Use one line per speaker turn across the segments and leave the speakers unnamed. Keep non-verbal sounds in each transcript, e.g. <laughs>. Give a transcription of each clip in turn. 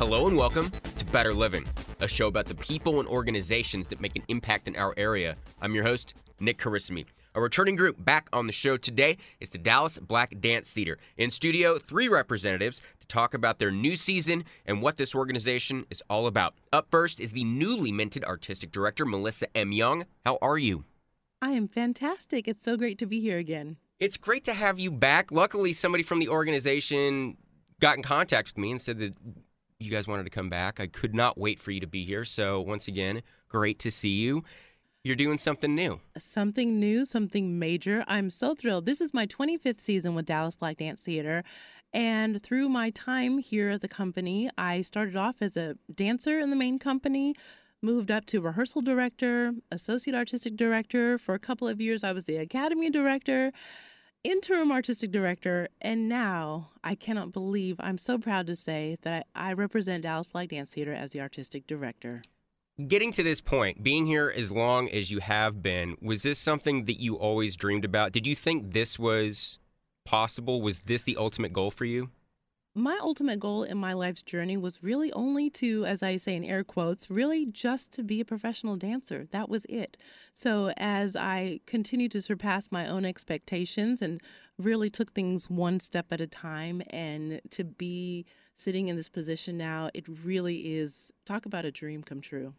Hello and welcome to Better Living, a show about the people and organizations that make an impact in our area. I'm your host, Nick Carissimi. A returning group back on the show today is the Dallas Black Dance Theater. In studio, three representatives to talk about their new season and what this organization is all about. Up first is the newly minted artistic director, Melissa M. Young. How are you?
I am fantastic. It's so great to be here again.
It's great to have you back. Luckily, somebody from the organization got in contact with me and said that you guys wanted to come back. I could not wait for you to be here. So, once again, great to see you. You're doing something new.
Something new, something major. I'm so thrilled. This is my 25th season with Dallas Black Dance Theater. And through my time here at the company, I started off as a dancer in the main company, moved up to rehearsal director, associate artistic director. For a couple of years, I was the academy director interim artistic director, and now I cannot believe I'm so proud to say that I, represent Dallas Black Dance Theater as the artistic director.
Getting to this point, being here as long as you have been, was this something that you always dreamed about? Did you think this was possible? Was this the ultimate goal for you?
My ultimate goal in my life's journey was really only to, as I say in air quotes, really just to be a professional dancer. That was it. So as I continued to surpass my own expectations and really took things one step at a time, and to be sitting in this position now, it really is talk about a dream come true.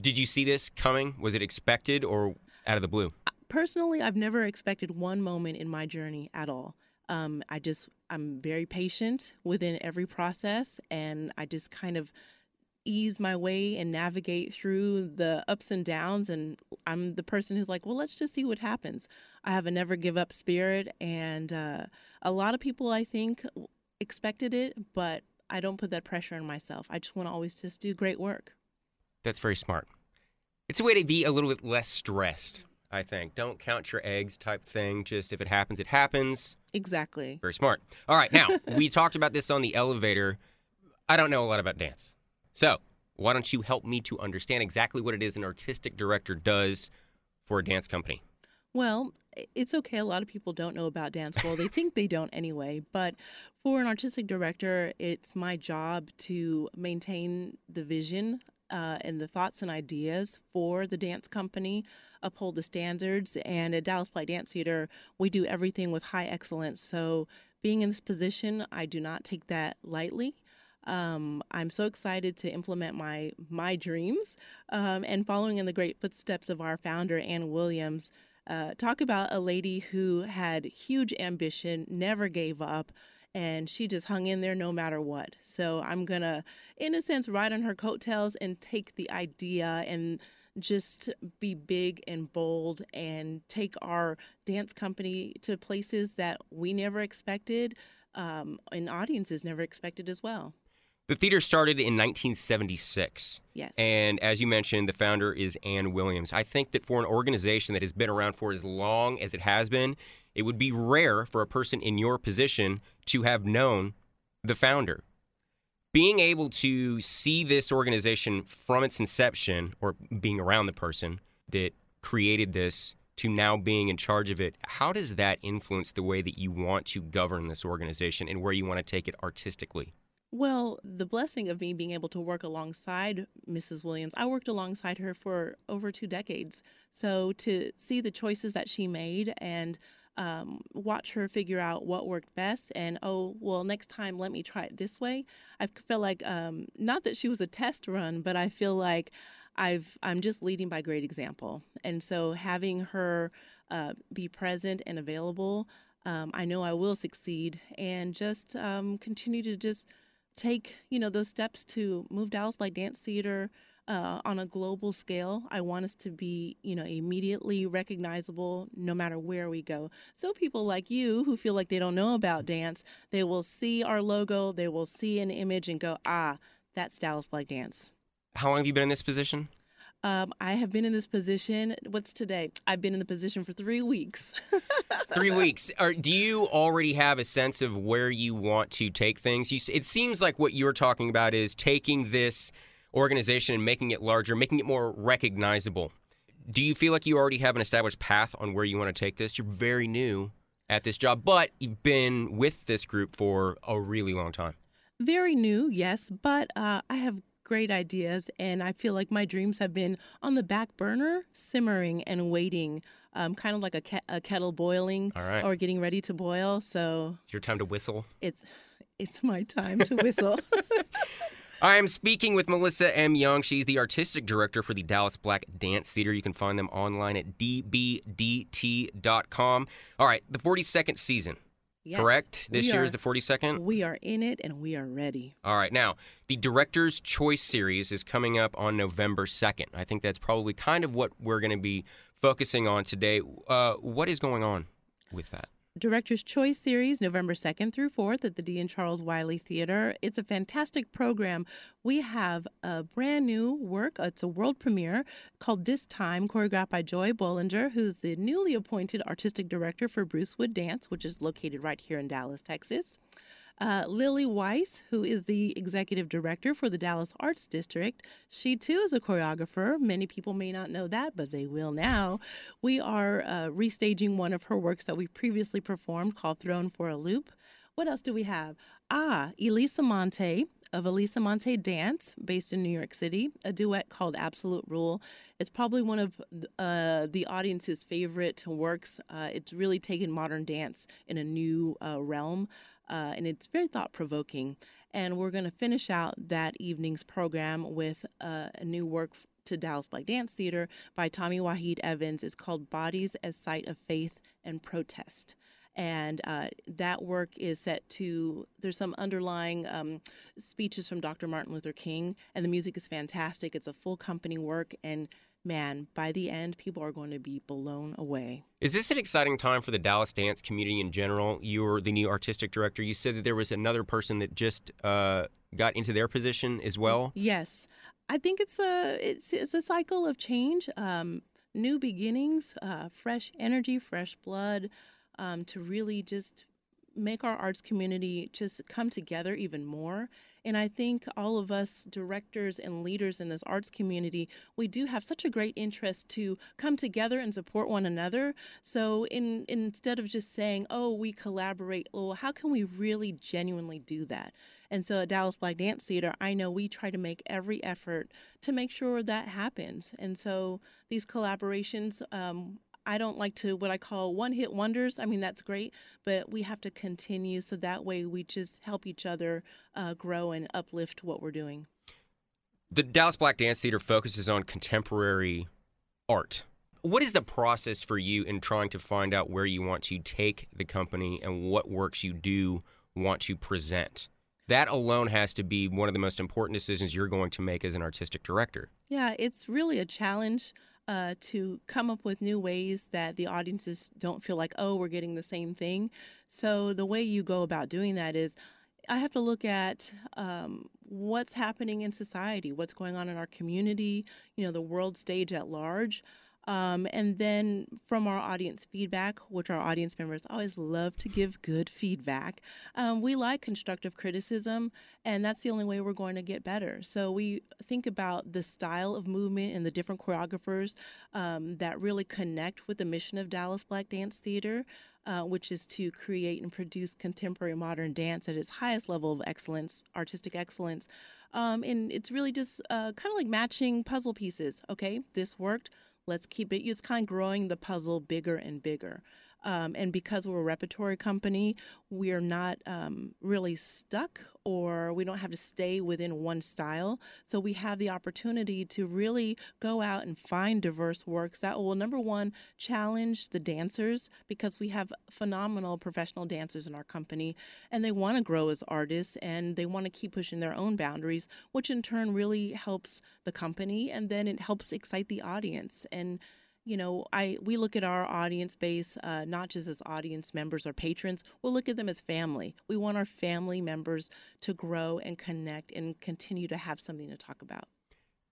Did you see this coming? Was it expected or out of the blue?
Personally, I've never expected one moment in my journey at all. Um, I just, I'm very patient within every process, and I just kind of ease my way and navigate through the ups and downs. And I'm the person who's like, well, let's just see what happens. I have a never give up spirit, and uh, a lot of people, I think, expected it, but I don't put that pressure on myself. I just want to always just do great work.
That's very smart. It's a way to be a little bit less stressed I think. Don't count your eggs type thing. Just if it happens, it happens.
Exactly.
Very smart. All right. Now, <laughs> we talked about this on the elevator. I don't know a lot about dance. So, why don't you help me to understand exactly what it is an artistic director does for a dance company?
Well, it's okay. A lot of people don't know about dance. Well, they think they don't anyway. But for an artistic director, it's my job to maintain the vision uh, and the thoughts and ideas for the dance company, uphold the standards. And at Dallas Black Dance Theater, we do everything with high excellence. So being in this position, I do not take that lightly. Um, I'm so excited to implement my my dreams um, and following in the great footsteps of our founder Ann Williams. Uh, talk about a lady who had huge ambition, never gave up, and she just hung in there no matter what. So I'm gonna, in a sense, ride on her coattails and take the idea and just be big and bold and take our dance company to places that we never expected um, and audiences never expected as well.
The theater started in 1976.
Yes.
And as you mentioned, the founder is Ann Williams. I think that for an organization that has been around for as long as it has been, it would be rare for a person in your position to have known the founder. Being able to see this organization from its inception or being around the person that created this to now being in charge of it, how does that influence the way that you want to govern this organization and where you want to take it artistically?
Well, the blessing of me being able to work alongside Mrs. Williams, I worked alongside her for over two decades. So to see the choices that she made and um, watch her figure out what worked best and oh well next time let me try it this way. I feel like um, not that she was a test run but i feel like i've i'm just leading by great example. And so having her uh, be present and available um, i know i will succeed and just um, continue to just take you know those steps to move dallas black dance theater uh, on a global scale. I want us to be, you know, immediately recognizable no matter where we go. So people like you who feel like they don't know about dance, they will see our logo, they will see an image and go, ah, that's Dallas Black Dance.
How long have you been in this position?
Um, I have been in this position. What's today? I've been in the position for three weeks. <laughs>
Three weeks. Or do you already have a sense of where you want to take things? You, it seems like what you're talking about is taking this organization and making it larger, making it more recognizable. Do you feel like you already have an established path on where you want to take this? You're very new at this job, but you've been with this group for a really long time.
Very new, yes, but uh, I have great ideas, and I feel like my dreams have been on the back burner, simmering and waiting, um, kind of like a, ke- a kettle boiling
right.
or getting ready to boil. So
It's your time to whistle.
it's it's my time to whistle. <laughs> <laughs>
I am speaking with Melissa M. Young. She's the artistic director for the Dallas Black Dance Theater. You can find them online at dbdt.com. All right, the 42nd season,
Yes,
correct? This year
are-
is the 42nd?
We are in it, and we are ready.
All right, now, the Director's Choice Series is coming up on November 2nd. I think that's probably kind of what we're going to be focusing on today. Uh, what is going on with that?
Director's Choice Series, November 2nd through 4th at the Dee and Charles Wyly Theater. It's a fantastic program. We have a brand new work. It's a world premiere called This Time, choreographed by Joy Bollinger, who's the newly appointed artistic director for Bruce Wood Dance, which is located right here in Dallas, Texas. Uh, Lily Weiss, who is the executive director for the Dallas Arts District, she too is a choreographer. Many people may not know that, but they will now. We are uh, restaging one of her works that we previously performed called Thrown for a Loop. What else do we have? Ah, Elisa Monte of Elisa Monte Dance, based in New York City, a duet called Absolute Rule. It's probably one of uh, the audience's favorite works. Uh, it's really taken modern dance in a new uh, realm, uh, and it's very thought provoking. And we're going to finish out that evening's program with uh, a new work to Dallas Black Dance Theater by Tommie-Waheed Evans. It's called Bodies as Site of Faith and Protest and uh, that work is set to there's some underlying um, speeches from dr martin luther king and the music is fantastic it's a full company work and man by the end people are going to be blown away
Is this an exciting time for the Dallas dance community in general? You're the new artistic director. You said that there was another person that just uh, got into their position as well.
yes i think it's a it's, it's a cycle of change um, new beginnings uh, fresh energy fresh blood um, to really just make our arts community just come together even more. And I think all of us directors and leaders in this arts community, we do have such a great interest to come together and support one another. So in instead of just saying, "Oh, we collaborate," well, how can we really genuinely do that? And so at Dallas Black Dance Theater, I know we try to make every effort to make sure that happens. And so these collaborations, um, I don't like to what I call one hit wonders. I mean, that's great, but we have to continue so that way we just help each other uh, grow and uplift what we're doing.
The Dallas Black Dance Theater focuses on contemporary art. What is the process for you in trying to find out where you want to take the company and what works you do want to present? That alone has to be one of the most important decisions you're going to make as an artistic director.
Yeah, it's really a challenge uh, to come up with new ways that the audiences don't feel like, oh, we're getting the same thing. So the way you go about doing that is I have to look at um, what's happening in society, what's going on in our community, you know, the world stage at large. Um, and then from our audience feedback, which our audience members always love to give good feedback, um, we like constructive criticism, and that's the only way we're going to get better. So we think about the style of movement and the different choreographers um, that really connect with the mission of Dallas Black Dance Theater. Uh, which is to create and produce contemporary modern dance at its highest level of excellence, artistic excellence. Um, and it's really just uh, kind of like matching puzzle pieces. Okay, this worked. Let's keep it. It's kind of growing the puzzle bigger and bigger. Um, and because we're a repertory company, we are not um, really stuck or we don't have to stay within one style. So we have the opportunity to really go out and find diverse works that will, number one, challenge the dancers because we have phenomenal professional dancers in our company and they want to grow as artists and they want to keep pushing their own boundaries, which in turn really helps the company and then it helps excite the audience. And you know, I we look at our audience base uh, not just as audience members or patrons. We'll look at them as family. We want our family members to grow and connect and continue to have something to talk about.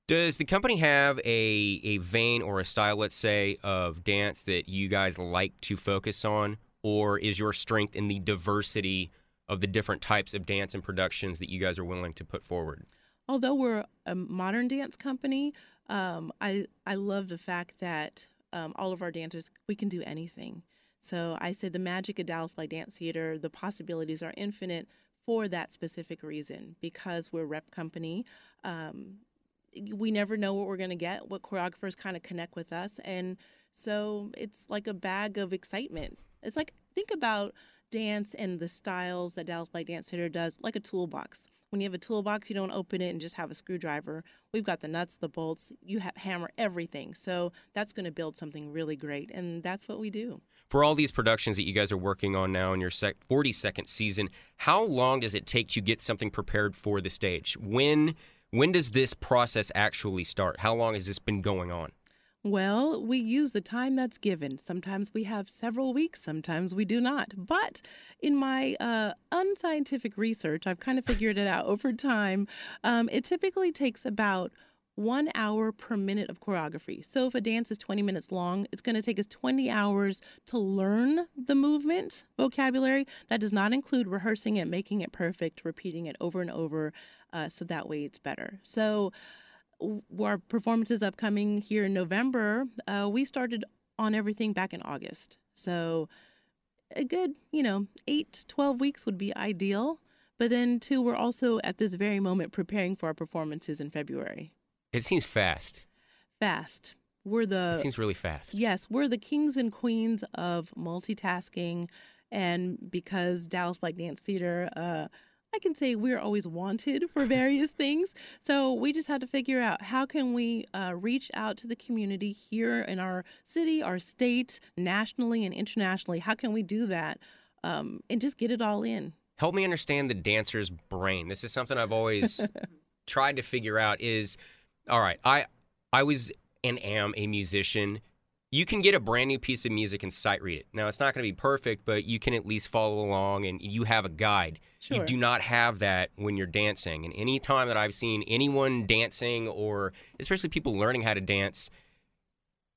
Does the company have a a vein or a style, let's say, of dance that you guys like to focus on, or is your strength in the diversity of the different types of dance and productions that you guys are willing to put forward?
Although we're a modern dance company, um, I I love the fact that um, all of our dancers we can do anything. So I say the magic of Dallas Black Dance Theater, the possibilities are infinite for that specific reason because we're rep company. Um, we never know what we're going to get, what choreographers kind of connect with us, and so it's like a bag of excitement. It's like think about dance and the styles that Dallas Black Dance Theater does, like a toolbox when you have a toolbox, you don't open it and just have a screwdriver. We've got the nuts, the bolts, you ha- hammer everything. So that's going to build something really great. And that's what we do.
For all these productions that you guys are working on now in your 42nd season, how long does it take to get something prepared for the stage? When when does this process actually start? How long has this been going on?
Well, we use the time that's given. Sometimes we have several weeks, sometimes we do not. But in my uh, unscientific research, I've kind of figured it out over time. Um, it typically takes about one hour per minute of choreography. So if a dance is 20 minutes long, it's going to take us 20 hours to learn the movement vocabulary. That does not include rehearsing it, making it perfect, repeating it over and over, uh, so that way it's better. So our performances upcoming here in November, uh, we started on everything back in August. So a good, you know, eight, 12 weeks would be ideal. But then, too, we're also at this very moment preparing for our performances in February.
It seems fast.
Fast. We're the.
It seems really fast.
Yes, we're the kings and queens of multitasking. And because Dallas Black Dance Theater, uh, I can say we're always wanted for various things. So we just had to figure out how can we uh, reach out to the community here in our city, our state, nationally and internationally. How can we do that um, and just get it all in?
Help me understand the dancer's brain. This is something I've always <laughs> tried to figure out. Is all right. I I was and am a musician you can get a brand new piece of music and sight read it. Now, it's not going to be perfect, but you can at least follow along and you have a guide.
Sure.
You do not have that when you're dancing. And any time that I've seen anyone dancing or especially people learning how to dance,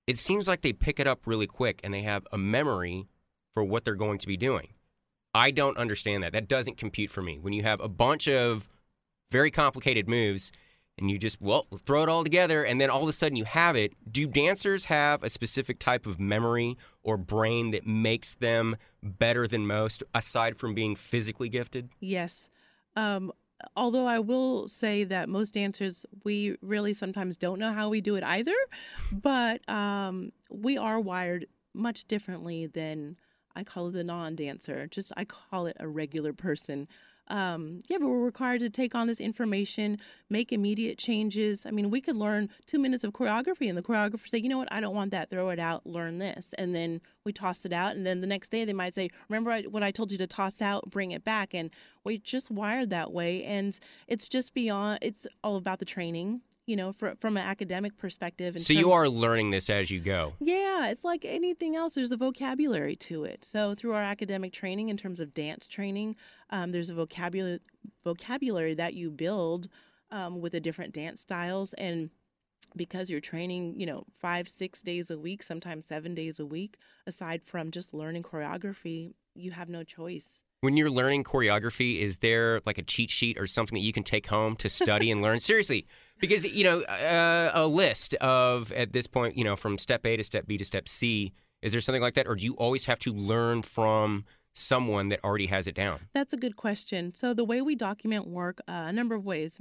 it seems like they pick it up really quick and they have a memory for what they're going to be doing. I don't understand that. That doesn't compute for me. When you have a bunch of very complicated moves, and you just well throw it all together and then all of a sudden you have it. Do dancers have a specific type of memory or brain that makes them better than most aside from being physically gifted?
Yes. Um, although i will say that most dancers we really sometimes don't know how we do it either but um, we are wired much differently than i call it the non-dancer just i call it a regular person um, yeah, but we're required to take on this information, make immediate changes. I mean, we could learn two minutes of choreography, and the choreographer say, you know what, I don't want that, throw it out, learn this, and then we toss it out, and then the next day they might say, remember what I told you to toss out, bring it back, and we just wired that way, and it's just beyond. It's all about the training you know, for, from an academic perspective.
so you are learning this as you go.
Yeah, it's like anything else. There's a vocabulary to it. So through our academic training, in terms of dance training, um, there's a vocabulary vocabulary that you build um, with the different dance styles and because you're training, you know, five, six days a week, sometimes seven days a week, aside from just learning choreography, you have no choice.
When you're learning choreography, is there like a cheat sheet or something that you can take home to study and learn? <laughs> Seriously, because you know uh, a list of at this point, you know, from step A to step B to step C. Is there something like that, or do you always have to learn from someone that already has it down?
That's a good question. So the way we document work, uh, a number of ways.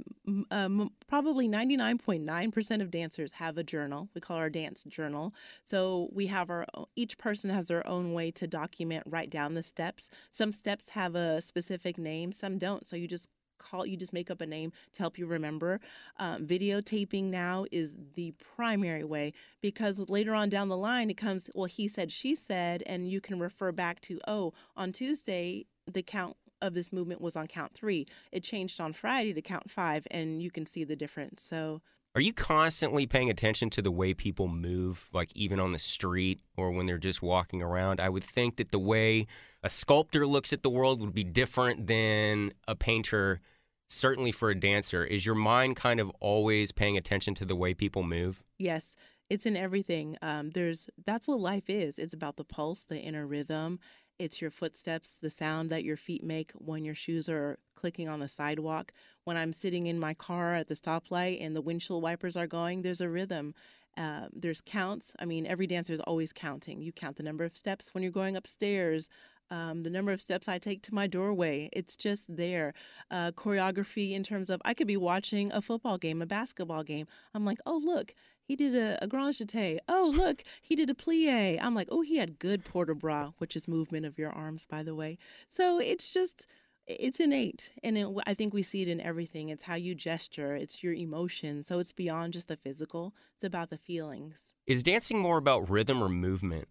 Um, probably 99.9% of dancers have a journal. We call our dance journal. So we have our each person has their own way to document, write down the steps. Some steps have a specific name, some don't. So you just call you just make up a name to help you remember. Um, videotaping now is the primary way because later on down the line it comes well he said she said and you can refer back to oh on tuesday the count of this movement was on count three. It changed on friday to count five and you can see the difference. So
Are you constantly paying attention to the way people move, like even on the street or when they're just walking around? I would think that the way a sculptor looks at the world would be different than a painter, certainly for a dancer. Is your mind kind of always paying attention to the way people move?
Yes, it's in everything. Um, there's that's what life is. It's about the pulse, the inner rhythm. It's your footsteps, the sound that your feet make when your shoes are clicking on the sidewalk. When I'm sitting in my car at the stoplight and the windshield wipers are going, there's a rhythm. Uh, there's counts. I mean, every dancer is always counting. You count the number of steps when you're going upstairs, um, the number of steps I take to my doorway. It's just there. Uh, choreography in terms of I could be watching a football game, a basketball game. I'm like, oh look, he did a, a grand jeté. Oh look, he did a plie. I'm like, oh, he had good port de bras, which is movement of your arms, by the way. So it's just. It's innate, and it, I think we see it in everything. It's how you gesture, it's your emotion. So it's beyond just the physical, it's about the feelings.
Is dancing more about rhythm or movement?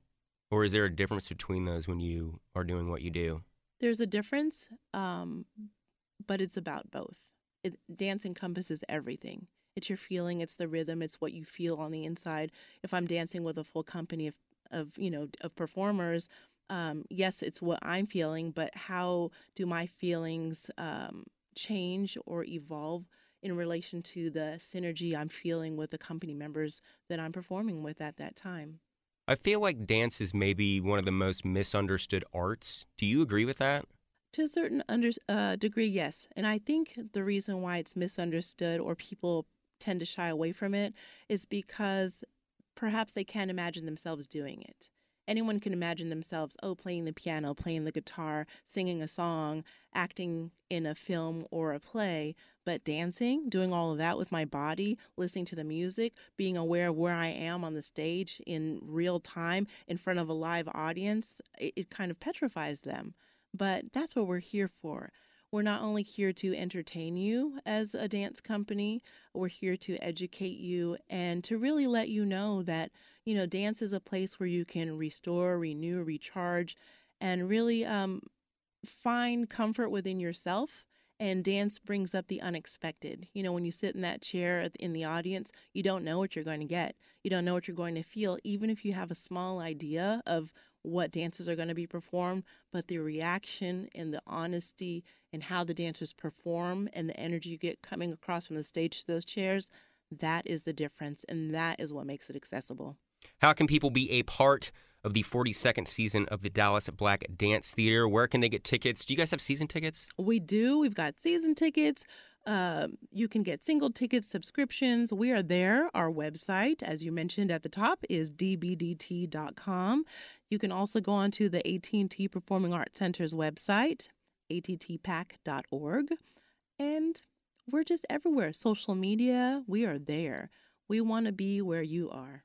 Or is there a difference between those when you are doing what you do?
There's a difference, um, but it's about both. It, dance encompasses everything. It's your feeling, it's the rhythm, it's what you feel on the inside. If I'm dancing with a full company of, of you know, of performers, um, yes, it's what I'm feeling, but how do my feelings um, change or evolve in relation to the synergy I'm feeling with the company members that I'm performing with at that time?
I feel like dance is maybe one of the most misunderstood arts. Do you agree with that?
To a certain under, uh, degree, yes. And I think the reason why it's misunderstood or people tend to shy away from it is because perhaps they can't imagine themselves doing it. Anyone can imagine themselves, oh, playing the piano, playing the guitar, singing a song, acting in a film or a play, but dancing, doing all of that with my body, listening to the music, being aware of where I am on the stage in real time in front of a live audience, it, it kind of petrifies them. But that's what we're here for. We're not only here to entertain you as a dance company, we're here to educate you and to really let you know that, you know, dance is a place where you can restore, renew, recharge, and really um, find comfort within yourself. And dance brings up the unexpected. You know, when you sit in that chair in the audience, you don't know what you're going to get. You don't know what you're going to feel, even if you have a small idea of what dances are going to be performed, but the reaction and the honesty and how the dancers perform and the energy you get coming across from the stage to those chairs, that is the difference. And that is what makes it accessible.
How can people be a part of the 42nd season of the Dallas Black Dance Theater? Where can they get tickets? Do you guys have season tickets?
We do. We've got season tickets. Uh, you can get single tickets, subscriptions. We are there. Our website, as you mentioned at the top, is dbdt.com. You can also go onto the AT&T Performing Arts Center's website, attpac.org, and we're just everywhere. Social media, we are there. We want to be where you are.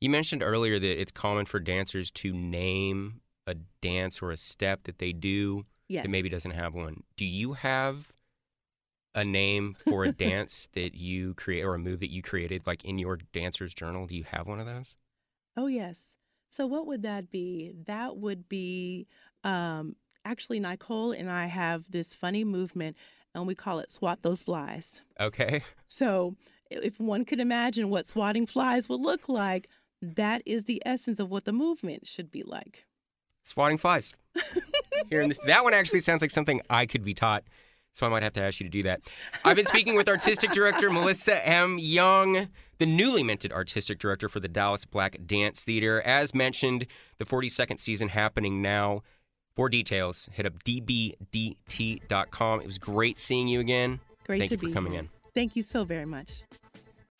You mentioned earlier that it's common for dancers to name a dance or a step that they do
Yes.
that maybe doesn't have one. Do you have a name for a <laughs> dance that you create or a move that you created like in your dancer's journal? Do you have one of those?
Oh, yes. So, what would that be? That would be um, actually Nicole and I have this funny movement, and we call it swat those flies.
Okay.
So, if one could imagine what swatting flies would look like, that is the essence of what the movement should be like.
Swatting flies. <laughs> Hearing this, that one actually sounds like something I could be taught. So I might have to ask you to do that. I've been speaking with artistic director Melissa M. Young, the newly minted artistic director for the Dallas Black Dance Theater. As mentioned, the 42nd season happening now. For details, hit up dbdt.com. It was great seeing you again.
Great
Thank
to
you for
be
coming
here.
in.
Thank you so very much.